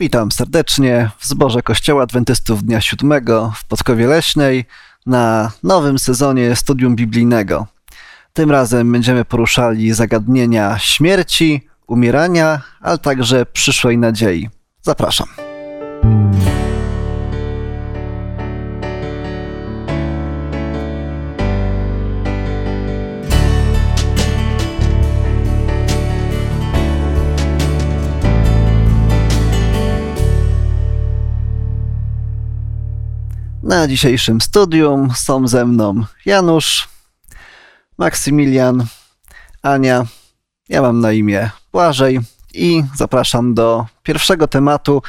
Witam serdecznie w zborze Kościoła Adwentystów Dnia Siódmego w Podkowie Leśnej na nowym sezonie studium biblijnego. Tym razem będziemy poruszali zagadnienia śmierci, umierania, ale także przyszłej nadziei. Zapraszam. Na dzisiejszym studium są ze mną Janusz, Maksymilian, Ania, ja mam na imię Błażej i zapraszam do pierwszego tematu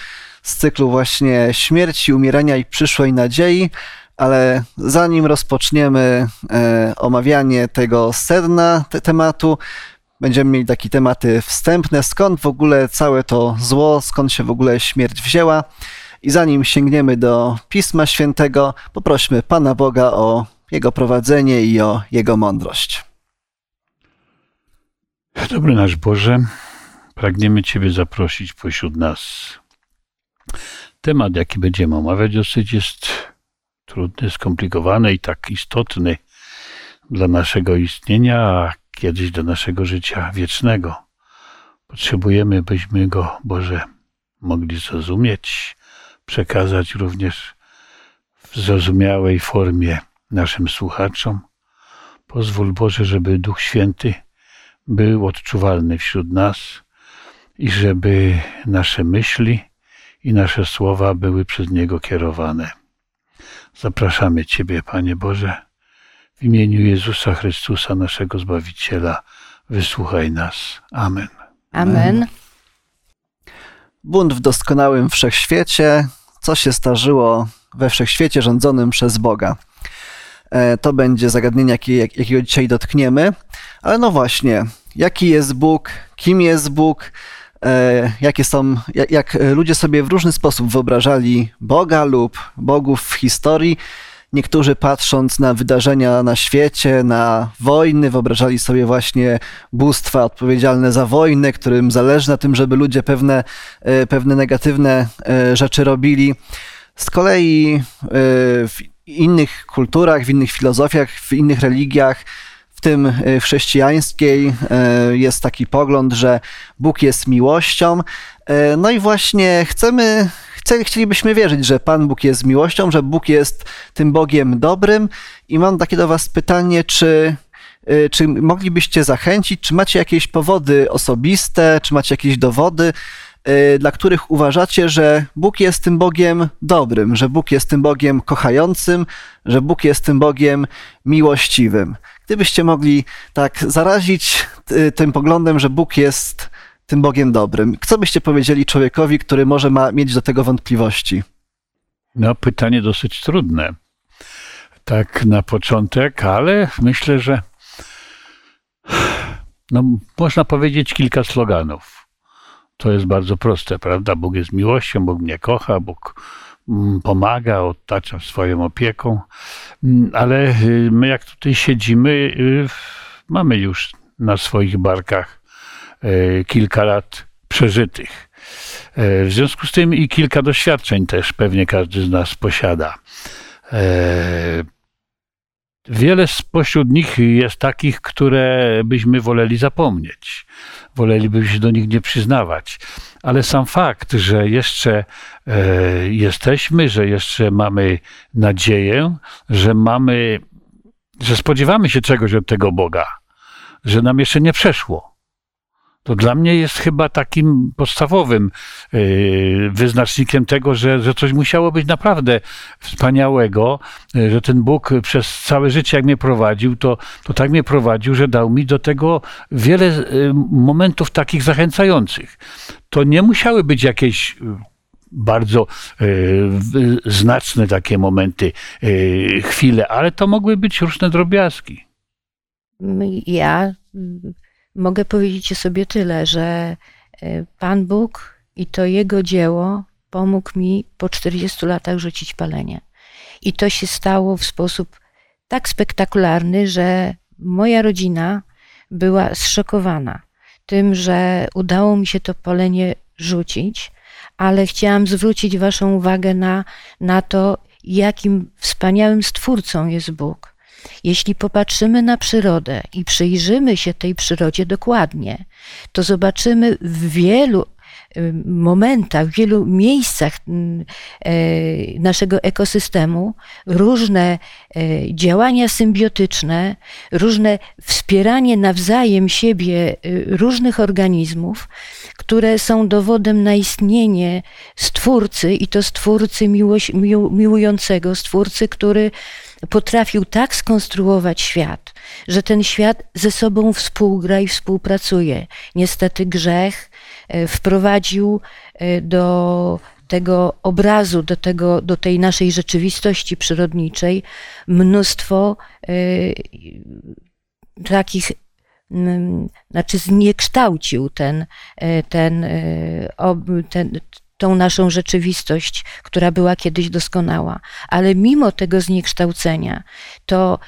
z cyklu właśnie śmierci, umierania i przyszłej nadziei, ale zanim rozpoczniemy e, omawianie tego sedna te tematu, będziemy mieli takie tematy wstępne, skąd w ogóle całe to zło, skąd się w ogóle śmierć wzięła. I zanim sięgniemy do Pisma Świętego, poprośmy Pana Boga o Jego prowadzenie i o Jego mądrość. Dobry nasz Boże, pragniemy Ciebie zaprosić pośród nas. Temat, jaki będziemy omawiać, dosyć jest trudny, skomplikowany i tak istotny dla naszego istnienia, a kiedyś do naszego życia wiecznego. Potrzebujemy, byśmy go, Boże, mogli zrozumieć, przekazać również w zrozumiałej formie naszym słuchaczom. Pozwól Boże, żeby Duch Święty był odczuwalny wśród nas i żeby nasze myśli i nasze słowa były przez Niego kierowane. Zapraszamy Ciebie, Panie Boże, w imieniu Jezusa Chrystusa, naszego Zbawiciela, wysłuchaj nas. Amen. Amen. Bunt w doskonałym wszechświecie. Co się starzyło we wszechświecie rządzonym przez Boga? E, To będzie zagadnienie, jakie- jak- jakiego dzisiaj dotkniemy. Ale no właśnie, jaki jest Bóg, kim jest Bóg, e, jakie są, jak ludzie sobie w różny sposób wyobrażali Boga lub bogów w historii. Niektórzy patrząc na wydarzenia na świecie, na wojny, wyobrażali sobie właśnie bóstwa odpowiedzialne za wojnę, którym zależy na tym, żeby ludzie pewne, e, pewne negatywne e, rzeczy robili. Z kolei e, w innych kulturach, w innych filozofiach, w innych religiach, w tym w chrześcijańskiej, jest taki pogląd, że Bóg jest miłością. No i właśnie chcemy, chce- chcielibyśmy wierzyć, że Pan Bóg jest miłością, że Bóg jest tym Bogiem dobrym. I mam takie do Was pytanie, czy y, czy moglibyście zachęcić, czy macie jakieś powody osobiste, czy macie jakieś dowody, y, dla których uważacie, że Bóg jest tym Bogiem dobrym, że Bóg jest tym Bogiem kochającym, że Bóg jest tym Bogiem miłościwym. Gdybyście mogli tak zarazić y, tym poglądem, że Bóg jest tym Bogiem dobrym, co byście powiedzieli człowiekowi, który może ma mieć do tego wątpliwości? No, pytanie dosyć trudne. Tak na początek, ale myślę, że no, można powiedzieć kilka sloganów. To jest bardzo proste, prawda? Bóg jest miłością, Bóg mnie kocha, Bóg mm, pomaga, otacza swoją opieką. Mm, Ale y, my, jak tutaj siedzimy, y, mamy już na swoich barkach kilka lat przeżytych. E, W związku z tym i kilka doświadczeń też pewnie każdy z nas posiada. E, Wiele spośród nich jest takich, które byśmy woleli zapomnieć, wolelibyśmy się do nich nie przyznawać. Ale sam fakt, że jeszcze e, jesteśmy, że jeszcze mamy nadzieję, że mamy, że spodziewamy się czegoś od tego Boga, że nam jeszcze nie przeszło. To dla mnie jest chyba takim podstawowym yy, wyznacznikiem tego, że, że coś musiało być naprawdę wspaniałego, yy, że ten Bóg przez całe życie, jak mnie prowadził, to, to tak mnie prowadził, że dał mi do tego wiele yy, momentów takich zachęcających. To nie musiały być jakieś bardzo w- znaczne takie momenty, yy, chwile, ale to mogły być różne drobiazgi. Ja mogę powiedzieć sobie tyle, że e, Pan Bóg i to Jego dzieło pomógł mi po 40 latach rzucić palenie. I to się stało w sposób tak spektakularny, że moja rodzina była zszokowana tym, że udało mi się to palenie rzucić, ale chciałam zwrócić Waszą uwagę na, na to, jakim wspaniałym stwórcą jest Bóg. Jeśli popatrzymy na przyrodę i przyjrzymy się tej przyrodzie dokładnie, to zobaczymy w wielu momentach, w wielu miejscach mm, e, naszego ekosystemu różne e, działania symbiotyczne, różne wspieranie nawzajem siebie e, różnych organizmów, które są dowodem na istnienie Stwórcy i to Stwórcy miłość, miłującego, Stwórcy, który potrafił tak skonstruować świat, że ten świat ze sobą współgra i współpracuje. Niestety grzech e, wprowadził e, do tego obrazu, do, tego, do tej naszej rzeczywistości przyrodniczej mnóstwo e, takich znaczy zniekształcił ten, ten, ten, tą naszą rzeczywistość, która była kiedyś doskonała. Ale mimo tego zniekształcenia, to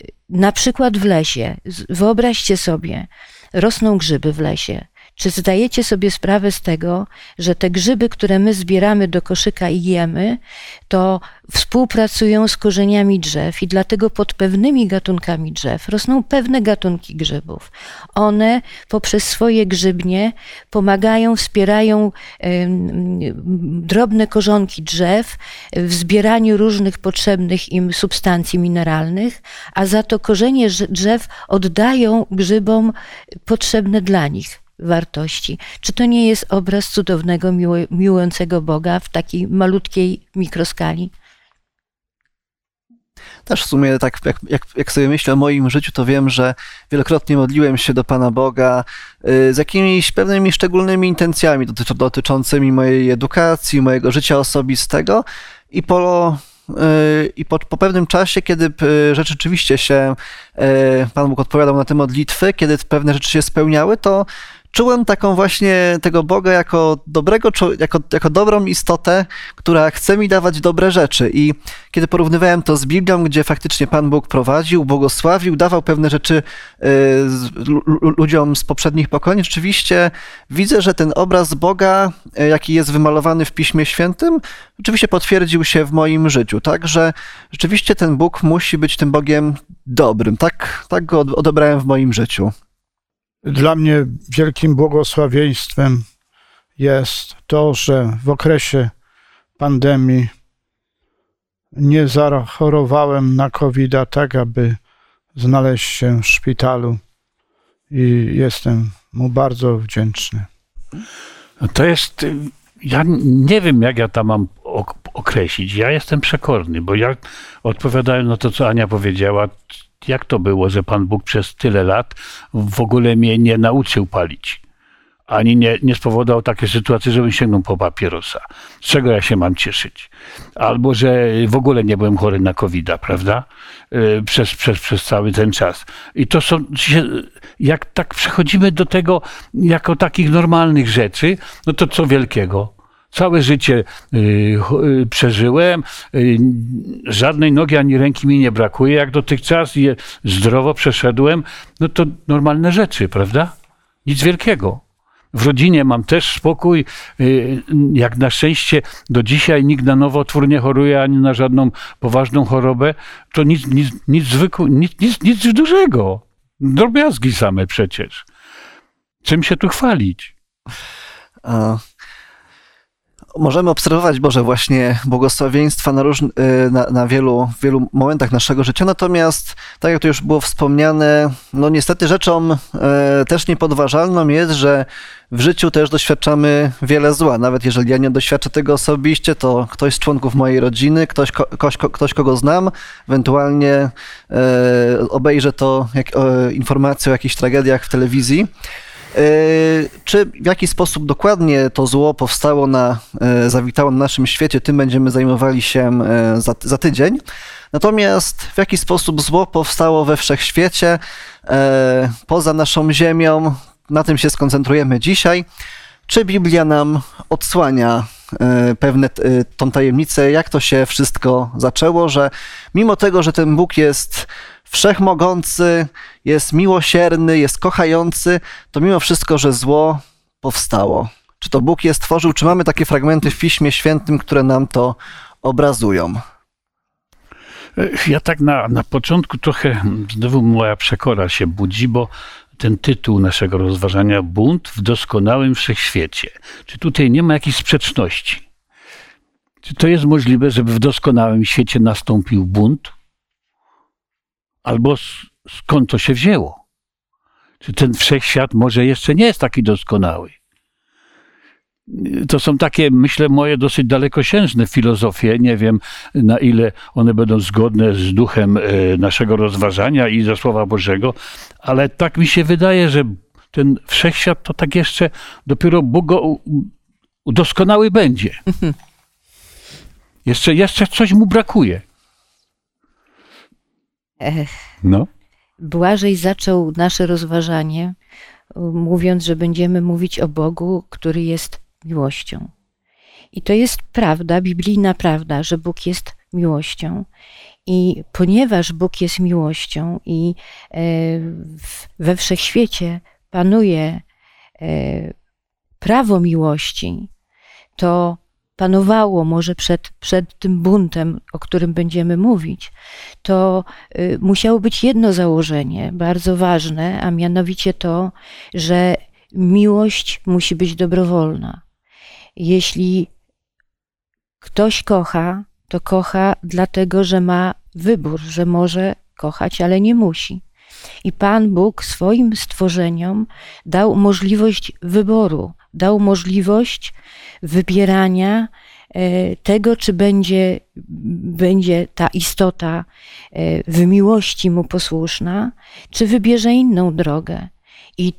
y, na przykład w lesie, wyobraźcie sobie, rosną grzyby w lesie. Czy zdajecie sobie sprawę z tego, że te grzyby, które my zbieramy do koszyka i jemy, to współpracują z korzeniami drzew i dlatego pod pewnymi gatunkami drzew rosną pewne gatunki grzybów. One poprzez swoje grzybnie pomagają, wspierają drobne korzonki drzew w zbieraniu różnych potrzebnych im substancji mineralnych, a za to korzenie drzew oddają grzybom potrzebne dla nich wartości. Czy to nie jest obraz cudownego, miłującego Boga w takiej malutkiej mikroskali? Też w sumie tak jak, jak, jak, sobie myślę o moim życiu, to wiem, że wielokrotnie modliłem się do Pana Boga y, z jakimiś pewnymi szczególnymi intencjami dotyczy, dotyczącymi mojej edukacji, mojego życia osobistego i po y, i po, po, pewnym czasie, kiedy y, rzeczywiście się Pan Bóg odpowiadał na te modlitwy, kiedy pewne rzeczy się spełniały, to czułem taką właśnie tego Boga jako dobrego, jako, jako dobrą istotę, która chce mi dawać dobre rzeczy. I kiedy porównywałem to z Biblią, gdzie faktycznie Pan Bóg prowadził, błogosławił, dawał pewne rzeczy y, ludziom z poprzednich pokoleń, rzeczywiście widzę, że ten obraz Boga, y, jaki jest wymalowany w Piśmie Świętym, rzeczywiście potwierdził się w moim życiu. Także rzeczywiście ten Bóg musi być tym Bogiem dobrym. Tak, tak go odebrałem w moim życiu. Dla mnie wielkim błogosławieństwem jest to, że w okresie pandemii nie zachorowałem na covid tak, aby znaleźć się w szpitalu i jestem mu bardzo wdzięczny. To jest, ja nie wiem, jak ja tam mam określić. Ja jestem przekorny, bo ja odpowiadając na to, co Ania powiedziała, jak to było, że Pan Bóg przez tyle lat w ogóle mnie nie nauczył palić? Ani nie, nie spowodował takiej sytuacji, żebym sięgnął po papierosa. Z czego ja się mam cieszyć? Albo, że w ogóle nie byłem chory na covid prawda? Y, przez, przez, przez cały ten czas. I to są, jak tak przechodzimy do tego jako takich normalnych rzeczy, no to co wielkiego? Całe życie y, y, przeżyłem, y, żadnej nogi ani ręki mi nie brakuje, jak dotychczas je zdrowo przeszedłem, no to normalne rzeczy, prawda? Nic wielkiego. W rodzinie mam też spokój. Jak na szczęście do dzisiaj nikt na nowotwór nie choruje ani na żadną poważną chorobę, to nic, nic, nic zwykłego, nic, nic, nic dużego. Drobiazgi same przecież. Czym się tu chwalić? A możemy obserwować Boże właśnie błogosławieństwa na, y, na, na wielu, wielu momentach naszego życia, natomiast tak jak to już było wspomniane, no niestety rzeczą e, też niepodważalną jest, że w życiu też doświadczamy wiele zła. Nawet jeżeli ja nie doświadczę tego osobiście, to ktoś z członków mojej rodziny, ktoś, ktoś, ktoś kogo znam, ewentualnie e, obejrzę to jak, e, informacje o jakichś tragediach w telewizji. E, czy w jaki sposób dokładnie to zło powstało na, e, zawitało na naszym świecie, tym będziemy zajmowali się e, za, za tydzień. Natomiast w jaki sposób zło powstało we wszechświecie, poza naszą Ziemią, na tym się skoncentrujemy dzisiaj. Czy Biblia nam odsłania pewne tą tajemnicę, jak to się wszystko zaczęło, że mimo tego, że ten Bóg jest wszechmogący, jest miłosierny, jest kochający, to mimo wszystko, że zło powstało. Czy to Bóg je stworzył, czy mamy takie fragmenty w Piśmie Świętym, które nam to obrazują? Ja tak na, na początku trochę znowu moja przekora się budzi, bo ten tytuł naszego rozważania Bunt w doskonałym wszechświecie. Czy tutaj nie ma jakiejś sprzeczności? Czy to jest możliwe, żeby w doskonałym świecie nastąpił bunt? Albo skąd to się wzięło? Czy ten wszechświat może jeszcze nie jest taki doskonały? To są takie, myślę, moje dosyć dalekosiężne filozofie. Nie wiem, na ile one będą zgodne z duchem e, naszego rozważania i ze Słowa Bożego, ale tak mi się wydaje, że ten wszechświat to tak jeszcze dopiero Bóg go udoskonały będzie. Jeszcze, jeszcze coś mu brakuje. No. Błażej zaczął nasze rozważanie, mówiąc, że będziemy mówić o Bogu, który jest miłością. I to jest prawda, biblijna prawda, że Bóg jest miłością. I ponieważ Bóg jest miłością i e, we wszechświecie panuje e, prawo miłości, to panowało może przed, przed tym buntem, o którym będziemy mówić, to y, musiało być jedno założenie, bardzo ważne, a mianowicie to, że miłość musi być dobrowolna. Jeśli ktoś kocha, to kocha dlatego, że ma wybór, że może kochać, ale nie musi. I Pan Bóg swoim stworzeniom dał możliwość wyboru, dał możliwość wybierania e, tego, czy będzie, będzie ta istota e, w miłości mu posłuszna, czy wybierze inną drogę. I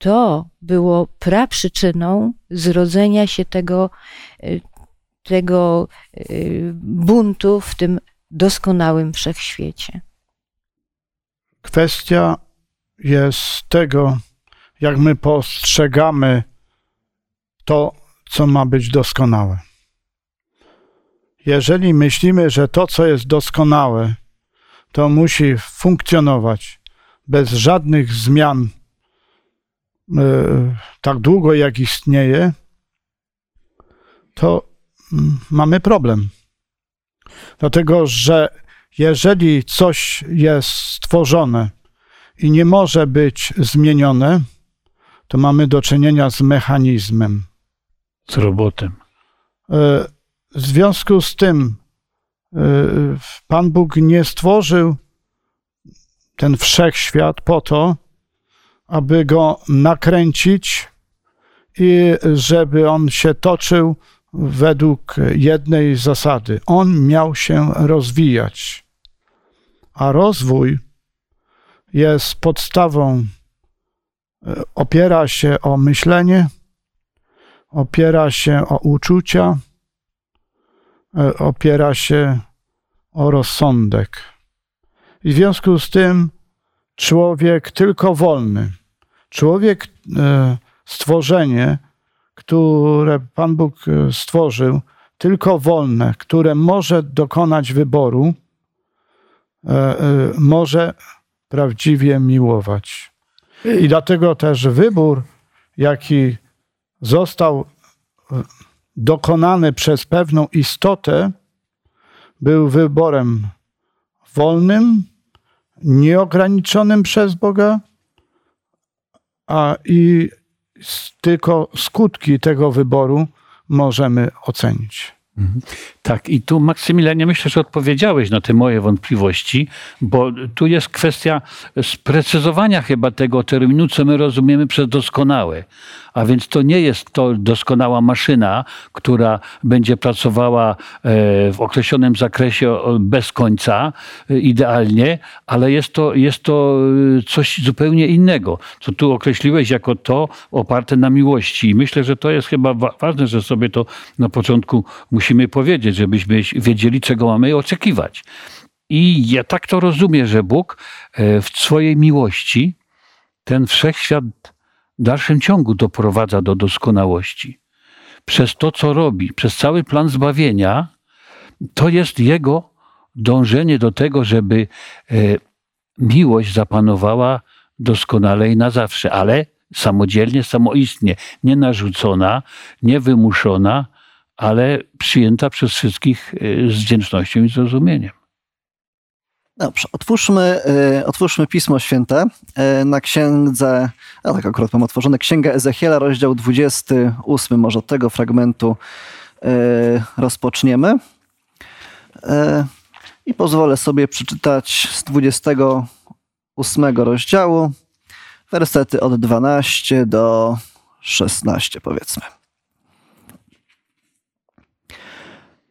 to było praprzyczyną zrodzenia się tego, e, tego buntu w tym doskonałym wszechświecie. Kwestia jest tego, jak my postrzegamy to, co ma być doskonałe. Jeżeli myślimy, że to, co jest doskonałe, to musi funkcjonować bez żadnych zmian tak długo, jak istnieje, to yy, mamy problem. Dlatego, że jeżeli coś jest stworzone i nie może być zmienione, to mamy do czynienia z mechanizmem. Z robotem. E, w związku z tym, e, Pan Bóg nie stworzył ten wszechświat po to, aby go nakręcić i żeby on się toczył według jednej zasady. On miał się rozwijać, a rozwój jest podstawą, opiera się o myślenie, opiera się o uczucia, opiera się o rozsądek. I w związku z tym człowiek tylko wolny, człowiek, e, stworzenie, które Pan Bóg e, stworzył, tylko wolne, które może dokonać wyboru, może prawdziwie miłować. I dlatego też wybór, jaki został e, dokonany przez pewną istotę, był wyborem wolnym, nieograniczonym przez Boga, a i tylko skutki tego wyboru możemy ocenić. Mhm. Tak, i tu Maksymilianie myślę, że odpowiedziałeś na te moje wątpliwości, bo tu jest kwestia sprecyzowania chyba tego terminu, co my rozumiemy przez doskonałe. A więc to nie jest to doskonała maszyna, która będzie pracowała e, w określonym zakresie bez końca, e, idealnie, ale jest to, jest to e, coś zupełnie innego, co tu określiłeś jako to oparte na miłości. I myślę, że to jest chyba ważne, że sobie to na początku musimy powiedzieć, żebyśmy wiedzieli, czego mamy oczekiwać. I ja tak to rozumiem, że Bóg w swojej miłości ten wszechświat w dalszym ciągu doprowadza do doskonałości. Przez to, co robi, przez cały plan zbawienia, to jest jego dążenie do tego, żeby e, miłość zapanowała doskonale i na zawsze. Ale samodzielnie, samoistnie, nie narzucona, nie wymuszona, ale przyjęta przez wszystkich y, z wdzięcznością i zrozumieniem. Dobrze, otwórzmy, y, otwórzmy Pismo Święte y, na księdze, a tak akurat mam otworzone, Księga Ezechiela, rozdział 28, może od tego fragmentu rozpoczniemy. I pozwolę sobie przeczytać z 28 rozdziału, wersety od 12 do 16, powiedzmy.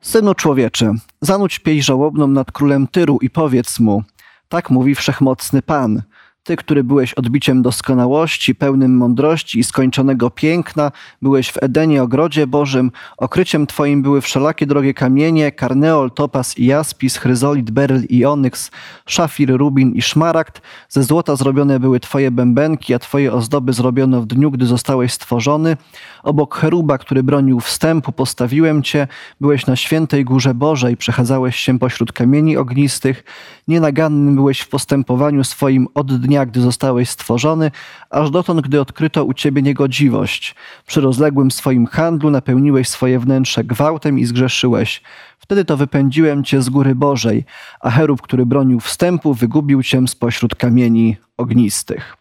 Synu człowieczy, zanudź piej żałobną nad królem Tyru i powiedz mu, tak mówi wszechmocny Pan – ty, który byłeś odbiciem doskonałości, pełnym mądrości i skończonego piękna, byłeś w Edenie, ogrodzie Bożym, okryciem twoim były wszelakie drogie kamienie, karneol, topas i jaspis, chryzolit, beryl i onyks, szafir, rubin i szmaragd. Ze złota zrobione były twoje bębenki, a twoje ozdoby zrobiono w dniu, gdy zostałeś stworzony. Obok cheruba, który bronił wstępu, postawiłem cię. Byłeś na świętej górze Bożej, przechadzałeś się pośród kamieni ognistych. Nienagannym byłeś w postępowaniu swoim od dnia, gdy zostałeś stworzony, aż dotąd, gdy odkryto u ciebie niegodziwość. Przy rozległym swoim handlu napełniłeś swoje wnętrze gwałtem i zgrzeszyłeś. Wtedy to wypędziłem cię z góry Bożej, a cherub, który bronił wstępu, wygubił cię spośród kamieni ognistych.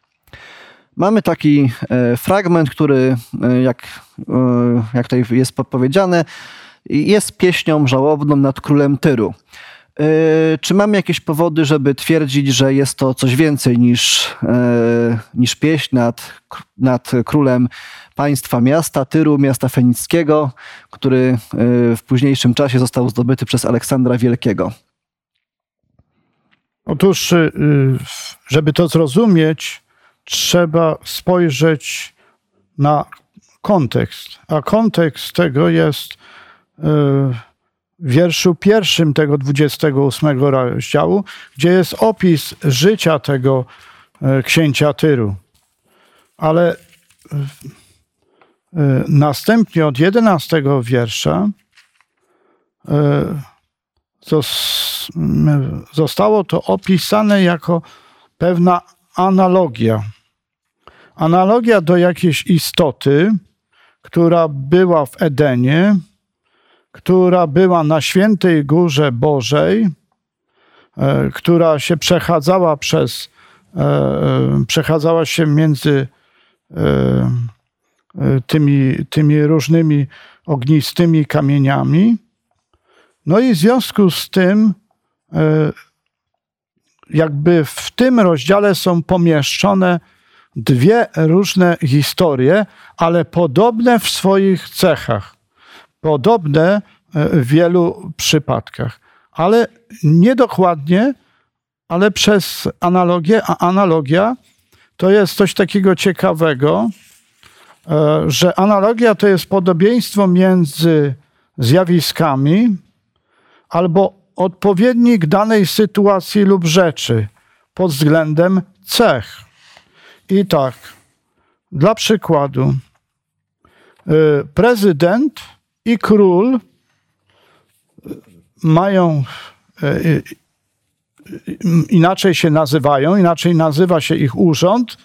Mamy taki e, fragment, który, e, jak, e, jak tutaj jest podpowiedziane, jest pieśnią żałobną nad królem Tyru. Czy mamy jakieś powody, żeby twierdzić, że jest to coś więcej niż, niż pieśń nad, nad królem państwa miasta, Tyru, miasta fenickiego, który w późniejszym czasie został zdobyty przez Aleksandra Wielkiego? Otóż, żeby to zrozumieć, trzeba spojrzeć na kontekst. A kontekst tego jest wierszu pierwszym tego 28 rozdziału, gdzie jest opis życia tego e, księcia Tyru. Ale e, następnie od 11 wiersza zostało to opisane jako pewna analogia analogia do jakiejś istoty, która była w Edenie, która była na świętej górze Bożej, e, która się przechadzała przez, e, e, przechadzała się między tymi, tymi różnymi ognistymi kamieniami. No i w związku z tym, jakby w tym rozdziale są pomieszczone dwie różne historie, ale podobne w swoich cechach, podobne e, w wielu przypadkach, ale niedokładnie, ale przez analogię, a analogia to jest coś takiego ciekawego, e, że analogia to jest podobieństwo między zjawiskami albo odpowiednik danej sytuacji lub rzeczy pod względem cech. I tak, dla przykładu, y, prezydent i król mają y, inaczej się nazywają, inaczej nazywa się ich urząd,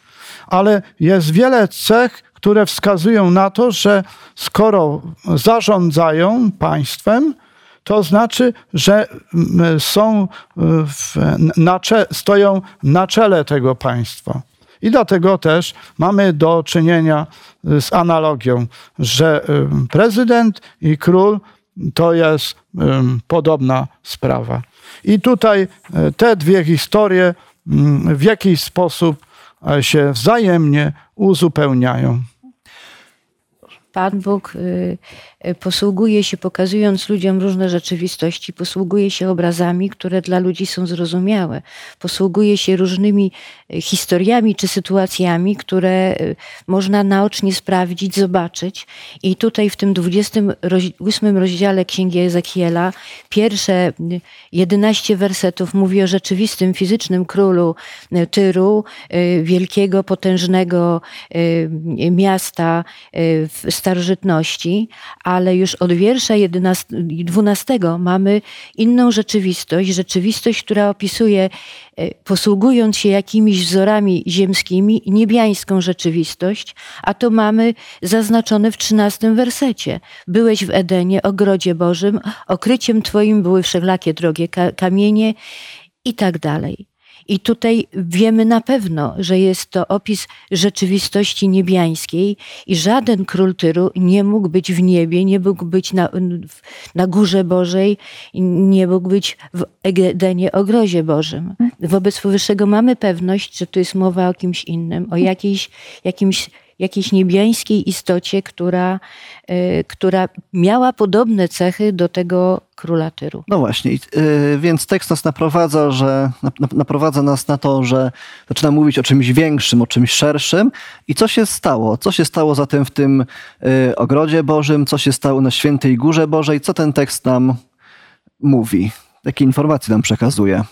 ale jest wiele cech, które wskazują na to, że skoro zarządzają państwem, to znaczy, że są w, na, stoją na czele tego państwa. I dlatego też mamy do czynienia y, z analogią, że y, prezydent i król to jest y, podobna sprawa. I tutaj te dwie historie w jakiś sposób się wzajemnie uzupełniają. Pan Bóg Y, posługuje się, pokazując ludziom różne rzeczywistości, posługuje się obrazami, które dla ludzi są zrozumiałe. Posługuje się różnymi y, historiami czy sytuacjami, które y, można naocznie sprawdzić, zobaczyć. I tutaj w tym 28 rozdziale Księgi Ezekiela pierwsze 11 wersetów mówi o rzeczywistym, fizycznym królu Tyru, wielkiego, potężnego miasta starożytności, ale już od wiersza 11, 12 mamy inną rzeczywistość, rzeczywistość, która opisuje, e, posługując się jakimiś wzorami ziemskimi, niebiańską rzeczywistość, a to mamy zaznaczone w 13 wersecie. Byłeś w Edenie, ogrodzie Bożym, okryciem Twoim były wszelakie drogie kamienie i tak dalej. I tutaj wiemy na pewno, że jest to opis rzeczywistości niebiańskiej i żaden król Tyru nie mógł być w niebie, nie mógł być na, na górze Bożej, nie mógł być w Edenie, ogrozie Bożym. Wobec powyższego mamy pewność, że tu jest mowa o kimś innym, o jakiejś, jakimś jakiejś niebiańskiej istocie, która, y, która miała podobne cechy do tego króla Tyru. No właśnie, y, więc tekst nas naprowadza, że, naprowadza nas na to, że zaczyna mówić o czymś większym, o czymś szerszym. I co się stało? Co się stało zatem w tym y, ogrodzie Bożym? Co się stało na świętej Górze Bożej? Co ten tekst nam mówi? Jakie informacje nam przekazuje?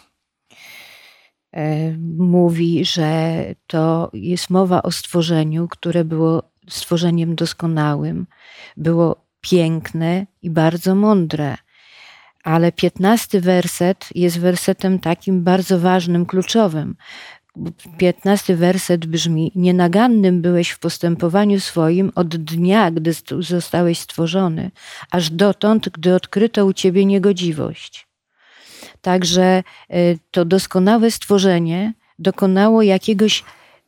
E, mówi, że to jest mowa o stworzeniu, które było stworzeniem doskonałym, było piękne i bardzo mądre. Ale piętnasty werset jest wersetem takim bardzo ważnym, kluczowym. Piętnasty werset brzmi: Nienagannym byłeś w postępowaniu swoim od dnia, gdy zostałeś stworzony, aż dotąd, gdy odkryto u ciebie niegodziwość. Także y, to doskonałe stworzenie dokonało jakiegoś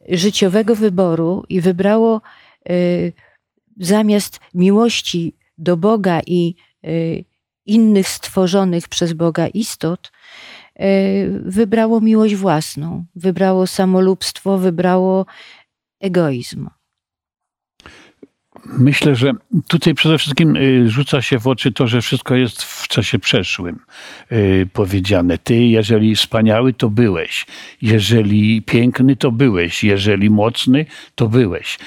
życiowego wyboru i wybrało y, zamiast miłości do Boga i y, innych stworzonych przez Boga istot, wybrało miłość własną, wybrało samolubstwo, wybrało egoizm. Myślę, że tutaj przede wszystkim y, rzuca się w oczy to, że wszystko jest w czasie przeszłym y, powiedziane. Ty, jeżeli wspaniały, to byłeś. Jeżeli piękny, to byłeś. Jeżeli mocny, to byłeś.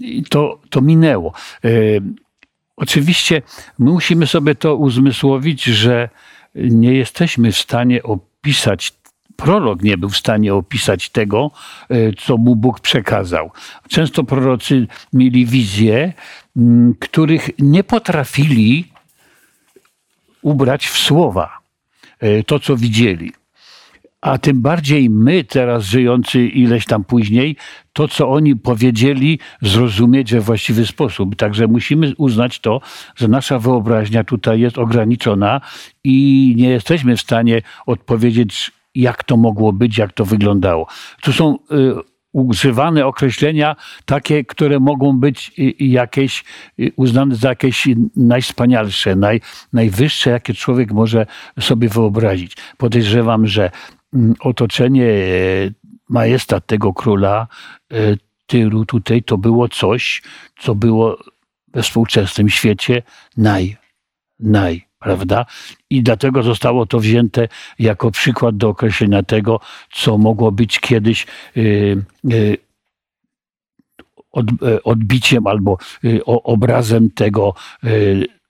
I to, to minęło. Y, oczywiście musimy sobie to uzmysłowić, że nie jesteśmy w stanie opisać prorok nie był w stanie opisać tego, e, co mu Bóg przekazał. Często prorocy mieli wizje, których nie potrafili ubrać w słowa e, to, co widzieli. A tym bardziej my, teraz żyjący ileś tam później, to, co oni powiedzieli, zrozumieć we właściwy sposób. Także musimy uznać to, że nasza wyobraźnia tutaj jest ograniczona i nie jesteśmy w stanie odpowiedzieć jak to mogło być, jak to wyglądało. Tu są y, używane określenia takie, które mogą być y, jakieś y, uznane za jakieś najwspanialsze, naj, najwyższe, jakie człowiek może sobie wyobrazić. Podejrzewam, że mm, otoczenie majestat tego króla Tyru tutaj to było coś, co było we współczesnym świecie naj, naj prawda? I dlatego zostało to wzięte jako przykład do określenia tego, co mogło być kiedyś y, y, y, odbiciem albo obrazem tego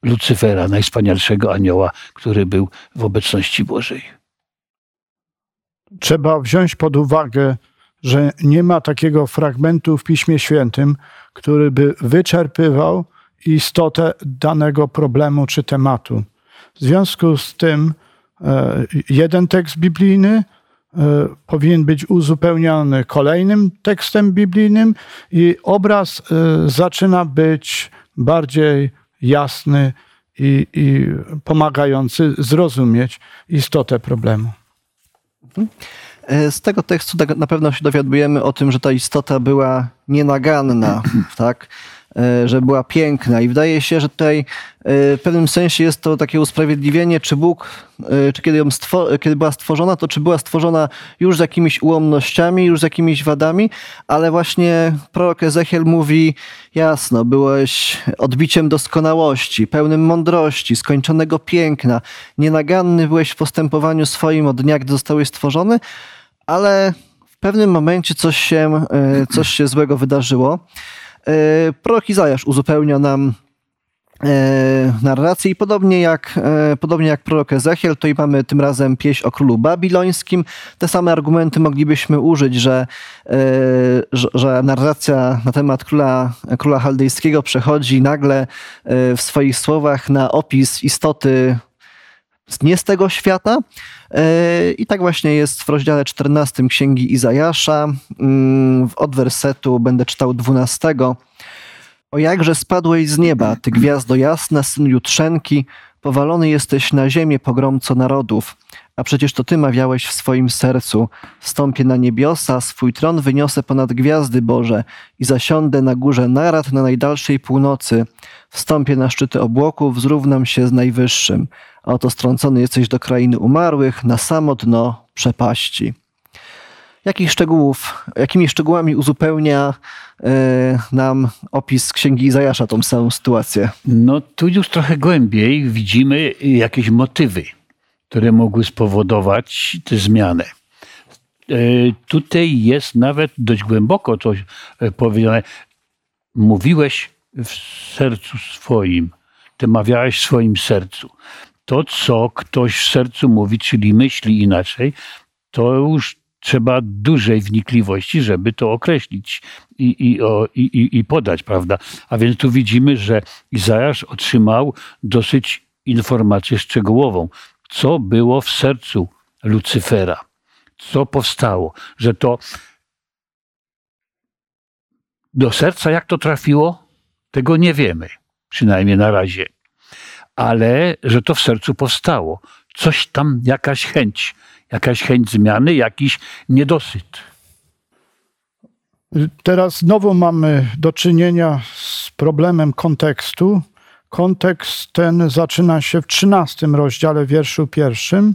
Lucyfera, najwspanialszego anioła, który był w obecności Bożej. Trzeba wziąć pod uwagę, że nie ma takiego fragmentu w Piśmie Świętym, który by wyczerpywał istotę danego problemu czy tematu. W związku z tym e, jeden tekst biblijny e, powinien być uzupełniony kolejnym tekstem biblijnym i obraz e, zaczyna być bardziej jasny i, i pomagający zrozumieć istotę problemu. Mhm. Z tego tekstu tak na pewno się dowiadujemy o tym, że ta istota była nienaganna, tak? E, że była piękna i wydaje się, że tutaj e, w pewnym sensie jest to takie usprawiedliwienie, czy Bóg, e, czy kiedy, ją kiedy była stworzona, to czy była stworzona już z jakimiś ułomnościami, już z jakimiś wadami, ale właśnie prorok Ezechiel mówi jasno, byłeś odbiciem doskonałości, pełnym mądrości, skończonego piękna, nienaganny byłeś w postępowaniu swoim od dnia, gdy zostałeś stworzony, ale w pewnym momencie coś się, coś się złego wydarzyło. E, prorok Izajasz uzupełnia nam e, narracji. I podobnie jak, e, podobnie jak prorok Ezechiel, to i mamy tym razem pieśń o królu babilońskim. Te same argumenty moglibyśmy użyć, że, że, że narracja na temat króla, króla chaldejskiego przechodzi nagle w swoich słowach na opis istoty nie z tego świata. E, I tak właśnie jest w rozdziale 14 Księgi Izajasza. Mm, Od wersetu będę czytał 12. O jakże spadłeś z nieba, ty gwiazdo jasna, syn jutrzenki, powalony jesteś na ziemię, pogromco narodów. A przecież to ty mawiałeś w swoim sercu. Wstąpię na niebiosa, swój tron wyniosę ponad gwiazdy Boże i zasiądę na górze narad na najdalszej północy. Wstąpię na szczyty obłoków, zrównam się z najwyższym. A oto strącony jesteś do krainy umarłych, na samo dno przepaści. Jakich szczegółów, jakimi szczegółami uzupełnia e, nam opis Księgi Izajasza tą samą sytuację? No tu już trochę głębiej widzimy jakieś motywy, które mogły spowodować tę zmianę. E, Tutaj jest nawet dość głęboko coś e, powiedziane. Mówiłeś w sercu swoim, ty mawiałeś w swoim sercu. To, co ktoś w sercu mówi, czyli myśli inaczej, to już trzeba dużej wnikliwości, żeby to określić i, i, o, i- i podać, prawda? A więc tu widzimy, że Izajasz otrzymał dosyć informację szczegółową, co było w sercu Lucyfera, co powstało, że to do serca jak to trafiło, tego nie wiemy, przynajmniej na razie. Ale że to w sercu powstało. Coś tam, jakaś chęć, jakaś chęć zmiany, jakiś niedosyt. Teraz znowu mamy do czynienia z problemem kontekstu. Kontekst ten zaczyna się w 13 rozdziale, wierszu pierwszym,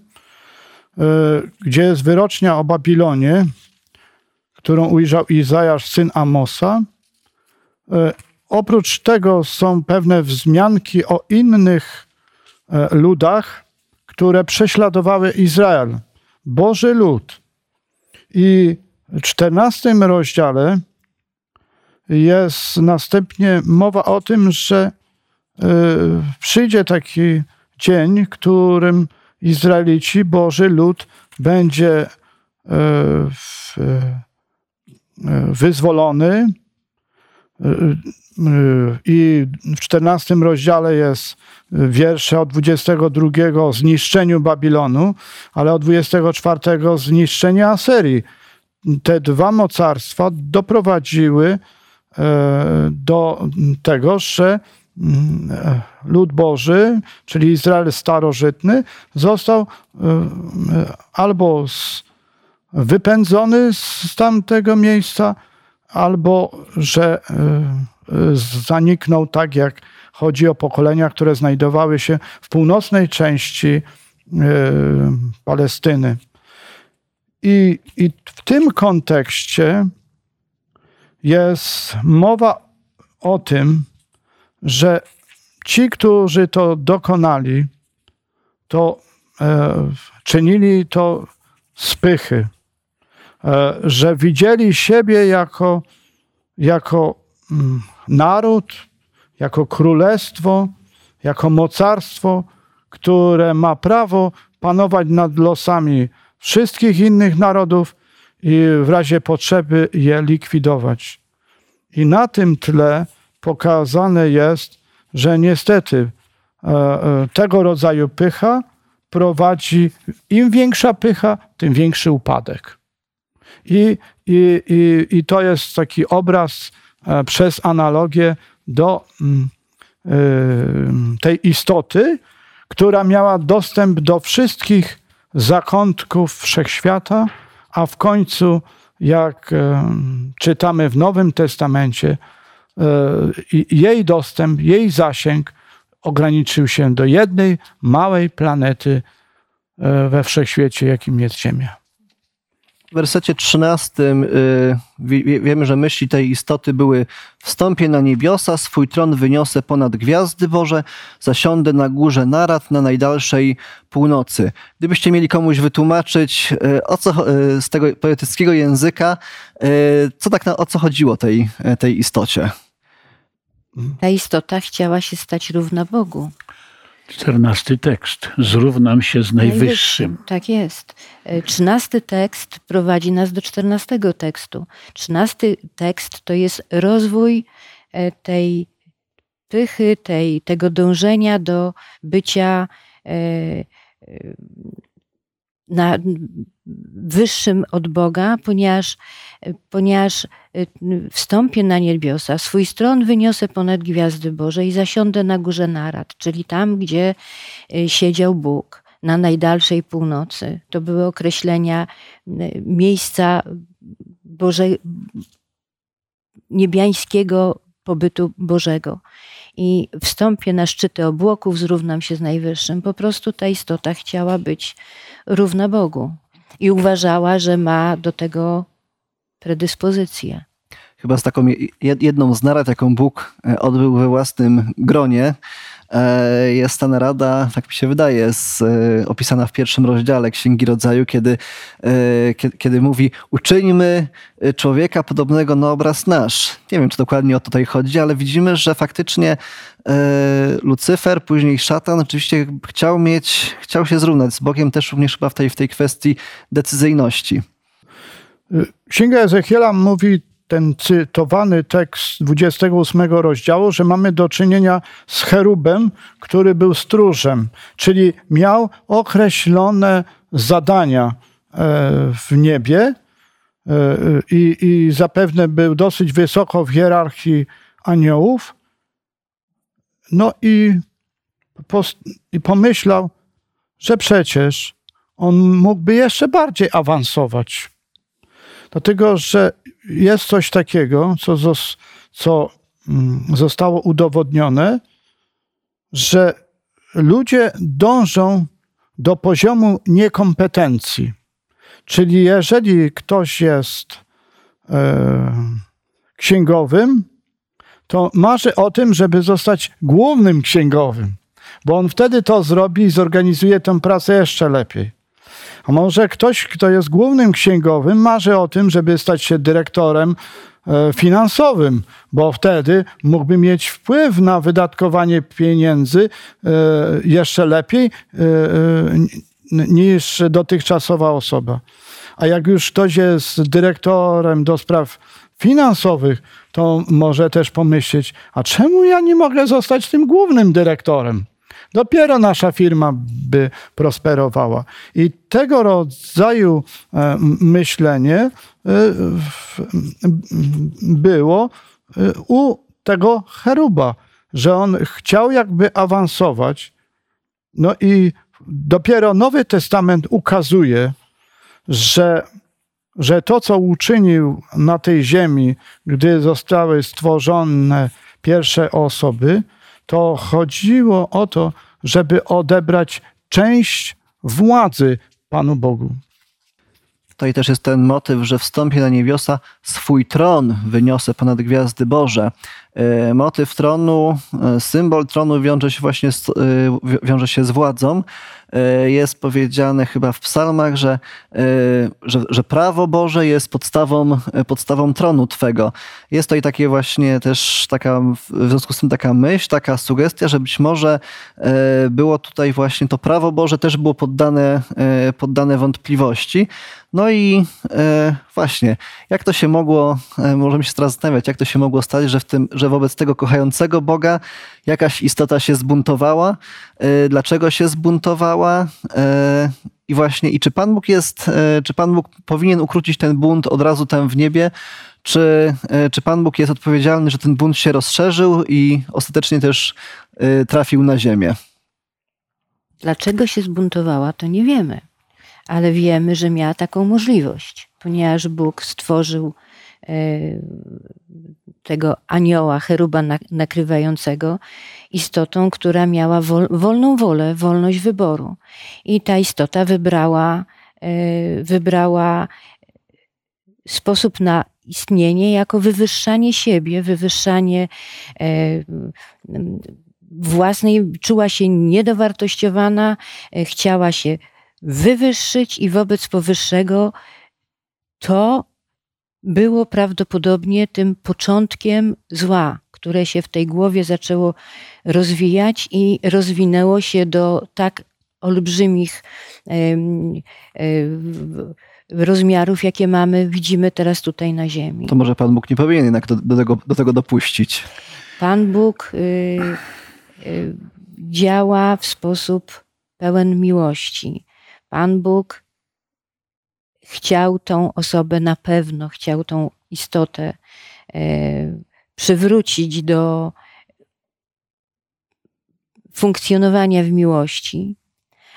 y, gdzie jest wyrocznia o Babilonie, którą ujrzał Izajasz, syn Amosa. Y, Oprócz tego są pewne wzmianki o innych e, ludach, które prześladowały Izrael. Boży lud. I w 14 rozdziale jest następnie mowa o tym, że e, przyjdzie taki dzień, którym Izraelici, Boży lud będzie w- e, wyzwolony. I w 14 rozdziale jest wiersze od 22 o zniszczeniu Babilonu, ale od 24 zniszczenia Asyrii. Te dwa mocarstwa doprowadziły do tego, że lud Boży, czyli Izrael starożytny, został e, e, albo wypędzony z tamtego miejsca, albo że e, e, zaniknął tak, jak chodzi o pokolenia, które znajdowały się w północnej części e, Palestyny. I, I w tym kontekście jest mowa o tym, że ci, którzy to dokonali, to e, czynili to z pychy, e, że widzieli siebie jako, jako mm, naród, jako królestwo, jako mocarstwo, które ma prawo panować nad losami wszystkich innych narodów i w razie potrzeby je likwidować. I na tym tle pokazane jest, że niestety e, e, tego rodzaju pycha prowadzi, im większa pycha, tym większy upadek. I, i, i, i to jest taki obraz e, przez analogię do mm, tej istoty, która miała dostęp do wszystkich zakątków wszechświata, a w końcu, jak czytamy w Nowym Testamencie, jej dostęp, jej zasięg ograniczył się do jednej małej planety e, we wszechświecie, jakim jest Ziemia. W wersecie 13 y, wi- wie- wiemy, że myśli tej istoty były wstąpię na niebiosa, swój tron wyniosę ponad gwiazdy Boże, zasiądę na górze narad na najdalszej północy. Gdybyście mieli komuś wytłumaczyć o co, z tego poetyckiego języka, co tak na, o co chodziło tej, tej istocie? Ta istota chciała się stać równa Bogu. Czternasty tekst. Zrównam się z najwyższym. Tak jest. E, Trzynasty tekst prowadzi nas do czternastego tekstu. Trzynasty tekst to jest rozwój e, tej pychy, tej, tego dążenia do bycia e, na, wyższym od Boga, ponieważ, ponieważ e, wstąpię na niebiosa, swój stron wyniosę ponad gwiazdy Boże i zasiądę na górze narad, czyli tam, gdzie e, siedział Bóg, na najdalszej północy. To były określenia e, miejsca Boże, niebiańskiego pobytu Bożego. I wstąpię na szczyty obłoków, zrównam się z Najwyższym. Po prostu ta istota chciała być równa Bogu i uważała, że ma do tego predyspozycję. Chyba z taką je- jedną z narad, jaką Bóg e, odbył we własnym gronie, e, jest ta narada, tak mi się wydaje, z, e, opisana w pierwszym rozdziale Księgi Rodzaju, kiedy, kiedy, kiedy mówi uczyńmy człowieka podobnego na obraz nasz. Nie wiem, czy dokładnie o to tutaj chodzi, ale widzimy, że faktycznie Lucyfer, później szatan oczywiście chciał mieć, chciał się zrównać z Bogiem też również chyba w tej, w tej kwestii decyzyjności. Księga Ezechiela mówi ten cytowany tekst 28 rozdziału, że mamy do czynienia z cherubem, który był stróżem, czyli miał określone zadania e, w niebie e, i, i zapewne był dosyć wysoko w hierarchii aniołów. No i, i pomyślał, że przecież on mógłby jeszcze bardziej awansować. Dlatego, że jest coś takiego, co, zos, co mm, zostało udowodnione, że ludzie dążą do poziomu niekompetencji. Czyli jeżeli ktoś jest e, księgowym, to marzy o tym, żeby zostać głównym księgowym, bo on wtedy to zrobi i zorganizuje tę pracę jeszcze lepiej. A może ktoś, kto jest głównym księgowym, marzy o tym, żeby stać się dyrektorem e, finansowym, bo wtedy mógłby mieć wpływ na wydatkowanie pieniędzy e, jeszcze lepiej e, niż dotychczasowa osoba. A jak już ktoś jest dyrektorem do spraw finansowych, to może też pomyśleć, a czemu ja nie mogę zostać tym głównym dyrektorem? Dopiero nasza firma by prosperowała. I tego rodzaju myślenie było u tego cheruba, że on chciał jakby awansować. No i dopiero Nowy Testament ukazuje, że, że to, co uczynił na tej ziemi, gdy zostały stworzone pierwsze osoby, to chodziło o to, żeby odebrać część władzy Panu Bogu. Tutaj też jest ten motyw, że wstąpię na niebiosa, swój tron wyniosę ponad gwiazdy Boże. E, motyw tronu, e, symbol tronu wiąże się właśnie z, e, wiąże się z władzą. Jest powiedziane chyba w psalmach, że, że, że prawo Boże jest podstawą, podstawą tronu Twego. Jest tutaj takie właśnie też taka, w związku z tym taka myśl, taka sugestia, że być może było tutaj właśnie to prawo Boże też było poddane, poddane wątpliwości. No i e, właśnie, jak to się mogło, e, możemy się teraz zastanawiać, jak to się mogło stać, że, w tym, że wobec tego kochającego Boga jakaś istota się zbuntowała, e, dlaczego się zbuntowała e, i właśnie, i czy Pan Bóg jest, e, czy Pan Bóg powinien ukrócić ten bunt od razu tam w niebie, czy, e, czy Pan Bóg jest odpowiedzialny, że ten bunt się rozszerzył i ostatecznie też trafił na ziemię? Dlaczego się zbuntowała, to nie wiemy ale wiemy, że miała taką możliwość, ponieważ Bóg stworzył tego anioła, cheruba nakrywającego, istotą, która miała wolną wolę, wolność wyboru. I ta istota wybrała, e, wybrała sposób na istnienie jako wywyższanie siebie, wywyższanie e, własnej, czuła się niedowartościowana, chciała się wywyższyć i wobec powyższego to było prawdopodobnie tym początkiem zła, które się w tej głowie zaczęło rozwijać i rozwinęło się do tak olbrzymich rozmiarów, jakie mamy, widzimy teraz tutaj na Ziemi. To może Pan Bóg nie powinien jednak do, do, tego, do tego dopuścić. Pan Bóg y, y, działa w sposób pełen miłości. Pan Bóg chciał tą osobę na pewno, chciał tą istotę y, przywrócić do funkcjonowania w miłości,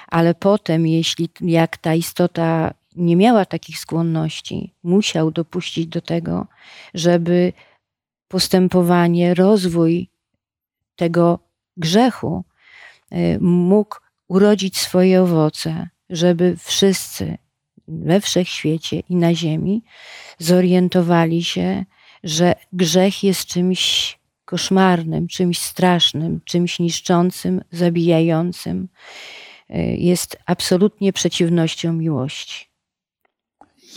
ale potem, jeśli jak ta istota nie miała takich skłonności, musiał dopuścić do tego, żeby postępowanie, rozwój tego grzechu y, mógł urodzić swoje owoce, żeby wszyscy we wszechświecie i na ziemi zorientowali się, że grzech jest czymś koszmarnym, czymś strasznym, czymś niszczącym, zabijającym. Y, jest absolutnie przeciwnością miłości.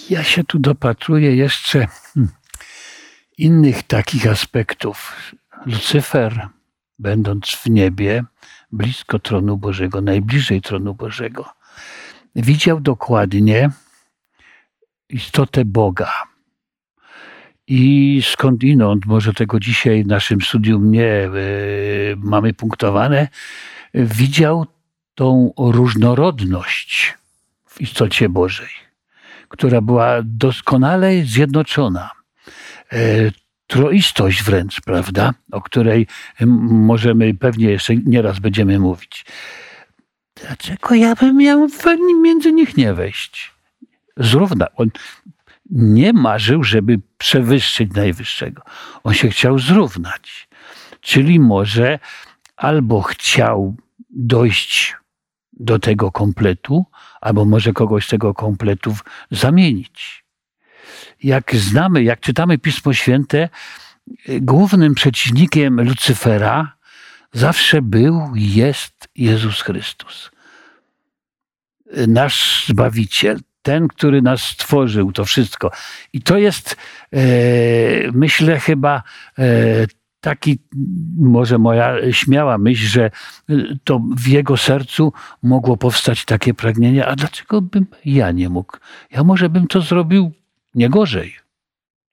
Ja się tu dopatruję jeszcze hmm, innych takich aspektów. Lucyfer, będąc w niebie, blisko tronu Bożego, najbliżej tronu Bożego, widział dokładnie istotę Boga. I skądinąd, może tego dzisiaj w naszym studium nie e, mamy punktowane, widział tą różnorodność w istocie Bożej, która była doskonale zjednoczona. E, troistość wręcz, prawda, o której możemy pewnie jeszcze nieraz będziemy mówić. Dlaczego ja bym miał między nich nie wejść? Zrówna. On nie marzył, żeby przewyższyć najwyższego. On się chciał zrównać. Czyli może albo chciał dojść do tego kompletu, albo może kogoś z tego kompletu zamienić. Jak znamy, jak czytamy Pismo Święte, głównym przeciwnikiem Lucyfera zawsze był, jest Jezus Chrystus. Nasz Zbawiciel, ten, który nas stworzył, to wszystko. I to jest, e, myślę, chyba e, taki, może moja śmiała myśl, że to w jego sercu mogło powstać takie pragnienie, a dlaczego bym ja nie mógł? Ja może bym to zrobił nie gorzej.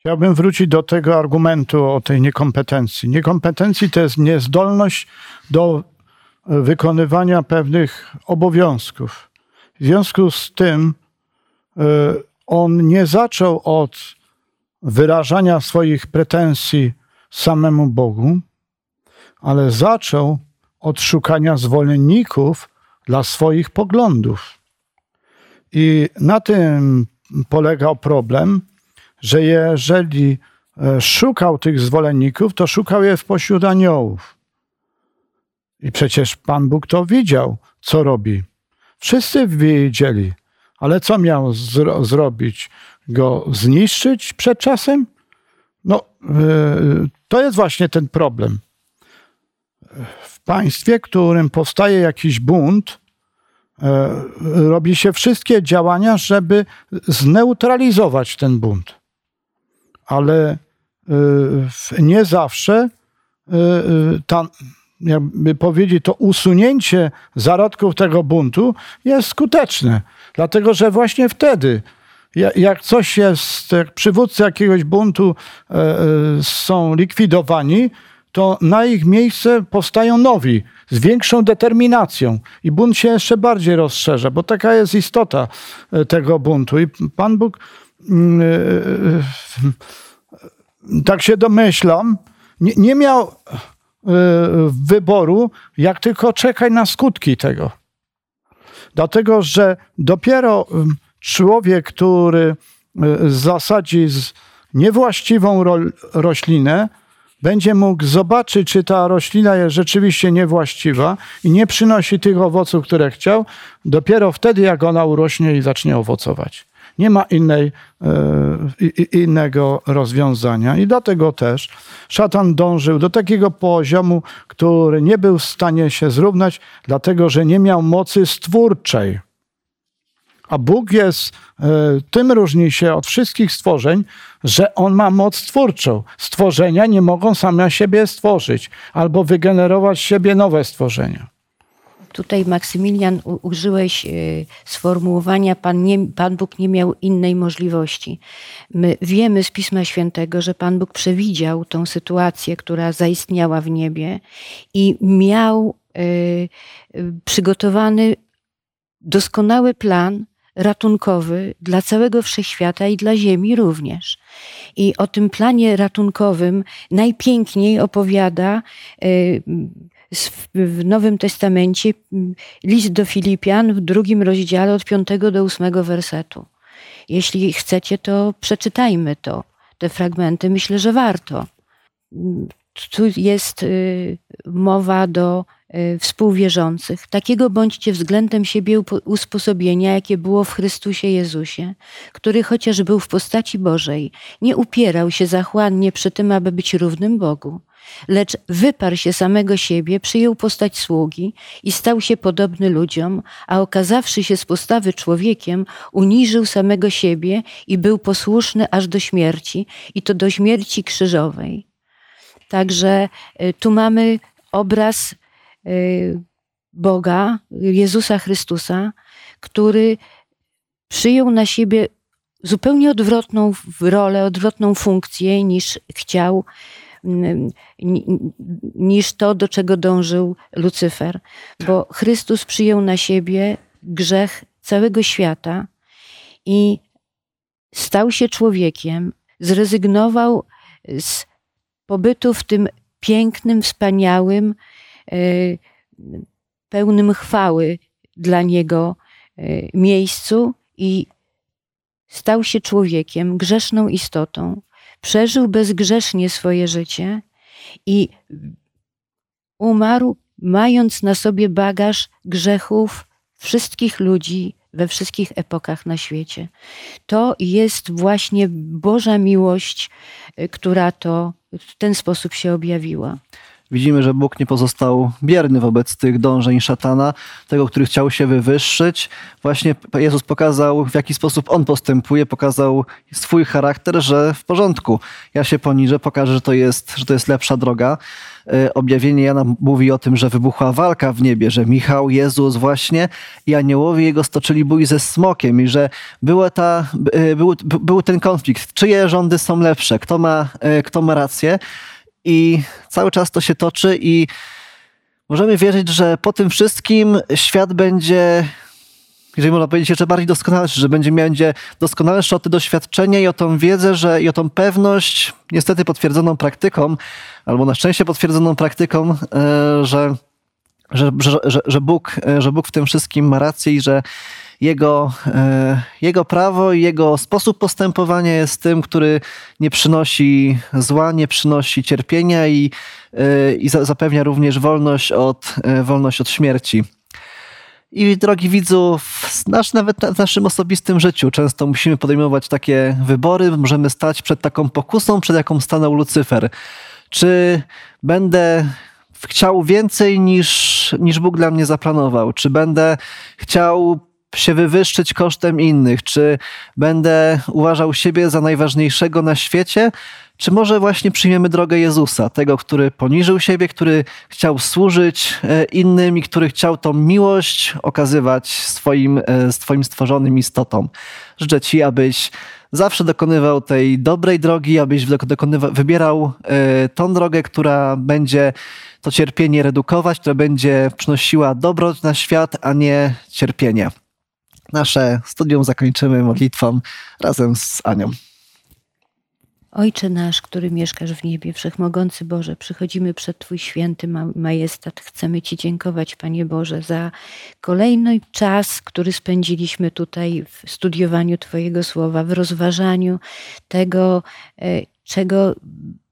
Chciałbym wrócić do tego argumentu o tej niekompetencji. Niekompetencji to jest niezdolność do wykonywania pewnych obowiązków. W związku z tym e, on nie zaczął od wyrażania swoich pretensji samemu Bogu, ale zaczął od szukania zwolenników dla swoich poglądów. I na tym polegał problem, że jeżeli e, szukał tych zwolenników, to szukał je pośród aniołów. I przecież Pan Bóg to widział, co robi. Wszyscy wiedzieli, ale co miał zro zrobić? Go zniszczyć przed czasem? No, yy, to jest właśnie ten problem. W państwie, w którym powstaje jakiś bunt, E, robi się wszystkie działania, żeby zneutralizować ten bunt. Ale e, nie zawsze e, ta, jakby powiedzieć, to usunięcie zarodków tego buntu jest skuteczne. Dlatego, że właśnie wtedy, jak coś jest, jak przywódcy jakiegoś buntu są likwidowani, to na ich miejsce powstają nowi z większą determinacją i bunt się jeszcze bardziej rozszerza, bo taka jest istota e, tego buntu. I Pan Bóg, e, e, tak się domyślam, nie, nie miał wyboru, jak tylko czekać na skutki tego. Dlatego, że dopiero człowiek, który zasadzi niewłaściwą roślinę, będzie mógł zobaczyć, czy ta roślina jest rzeczywiście niewłaściwa i nie przynosi tych owoców, które chciał, dopiero wtedy, jak ona urośnie i zacznie owocować. Nie ma innej, e, innego rozwiązania. I dlatego też szatan dążył do takiego poziomu, który nie był w stanie się zrównać, dlatego że nie miał mocy stwórczej. A Bóg jest, e, tym różni się od wszystkich stworzeń, że On ma moc twórczą. Stworzenia nie mogą same siebie stworzyć albo wygenerować siebie nowe stworzenia. Tutaj, Maksymilian, użyłeś y, sformułowania, Pan, nie, Pan Bóg nie miał innej możliwości. My wiemy z Pisma Świętego, że Pan Bóg przewidział tą sytuację, która zaistniała w niebie i miał y, y, przygotowany doskonały plan ratunkowy dla całego wszechświata i dla Ziemi również. I o tym planie ratunkowym najpiękniej opowiada w Nowym Testamencie list do Filipian w drugim rozdziale od 5 do 8 wersetu. Jeśli chcecie, to przeczytajmy to, te fragmenty. Myślę, że warto. Tu jest y, mowa do y, współwierzących. Takiego bądźcie względem siebie usposobienia, jakie było w Chrystusie Jezusie, który chociaż był w postaci Bożej, nie upierał się zachłannie przy tym, aby być równym Bogu lecz wyparł się samego siebie, przyjął postać sługi i stał się podobny ludziom, a okazawszy się z postawy człowiekiem, uniżył samego siebie i był posłuszny aż do śmierci, i to do śmierci krzyżowej. Także y, tu mamy obraz y, Boga, Jezusa Chrystusa, który przyjął na siebie zupełnie odwrotną rolę, odwrotną funkcję niż chciał niż to, do czego dążył Lucyfer, bo Chrystus przyjął na siebie grzech całego świata i stał się człowiekiem, zrezygnował z pobytu w tym pięknym, wspaniałym, e, pełnym chwały dla niego e, miejscu i stał się człowiekiem, grzeszną istotą, przeżył bezgrzesznie swoje życie i umarł, mając na sobie bagaż grzechów wszystkich ludzi we wszystkich epokach na świecie. To jest właśnie Boża miłość, y, która to w ten sposób się objawiła. Widzimy, że Bóg nie pozostał bierny wobec tych dążeń szatana, tego, który chciał się wywyższyć. Właśnie Jezus pokazał, w jaki sposób on postępuje, pokazał swój charakter, że w porządku. Ja się poniżę, pokażę, że to jest, że to jest lepsza droga. E, objawienie Jana mówi o tym, że wybuchła walka w niebie, że Michał, Jezus właśnie i aniołowie jego stoczyli bój ze smokiem i że była ta, e, był, był ten konflikt. Czyje rządy są lepsze? Kto ma, e, kto ma rację? I cały czas to się toczy i możemy wierzyć, że po tym wszystkim świat będzie, jeżeli można powiedzieć, jeszcze bardziej doskonalszy, że będzie, będzie doskonalszy o te doświadczenia i o tą wiedzę, że i o tą pewność, niestety potwierdzoną praktyką, albo na szczęście potwierdzoną praktyką, e, że, że, że, że, Bóg, e, że Bóg w tym wszystkim ma rację i że jego, e, jego prawo i jego sposób postępowania jest tym, który nie przynosi zła, nie przynosi cierpienia i, e, i zapewnia również wolność od, e, wolność od śmierci. I drogi widzu, nasz, nawet w naszym osobistym życiu często musimy podejmować takie wybory, możemy stać przed taką pokusą, przed jaką stanął Lucyfer. Czy będę chciał więcej niż, niż Bóg dla mnie zaplanował? Czy będę chciał się wywyższyć kosztem innych? Czy będę uważał siebie za najważniejszego na świecie? Czy może właśnie przyjmiemy drogę Jezusa, tego, który poniżył siebie, który chciał służyć e, innym i który chciał tą miłość okazywać swoim, e, swoim stworzonym istotom? Życzę Ci, abyś zawsze dokonywał tej dobrej drogi, abyś wybierał e, tą drogę, która będzie to cierpienie redukować, która będzie przynosiła dobro na świat, a nie cierpienie. Nasze studium zakończymy modlitwą razem z Anią. Ojcze nasz, który mieszkasz w niebie, wszechmogący Boże, przychodzimy przed Twój święty majestat. Chcemy Ci dziękować, Panie Boże, za kolejny czas, który spędziliśmy tutaj w studiowaniu Twojego słowa, w rozważaniu tego, e, czego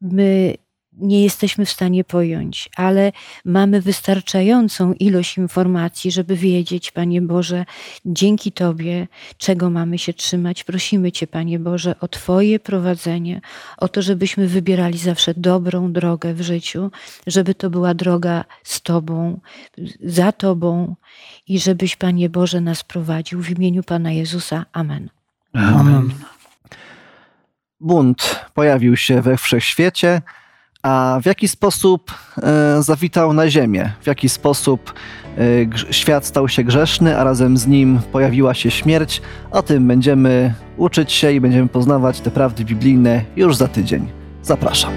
my nie jesteśmy w stanie pojąć, ale mamy wystarczającą ilość informacji, żeby wiedzieć, Panie Boże, dzięki Tobie, czego mamy się trzymać. Prosimy Cię, Panie Boże, o Twoje prowadzenie, o to, żebyśmy wybierali zawsze dobrą drogę w życiu, żeby to była droga z Tobą, za Tobą i żebyś, Panie Boże, nas prowadził w imieniu Pana Jezusa. Amen. Amen. Bunt pojawił się we wszechświecie, a w jaki sposób e, zawitał na ziemię? W jaki sposób e, świat stał się grzeszny, a razem z nim pojawiła się śmierć? O tym będziemy uczyć się i będziemy poznawać te prawdy biblijne już za tydzień. Zapraszam.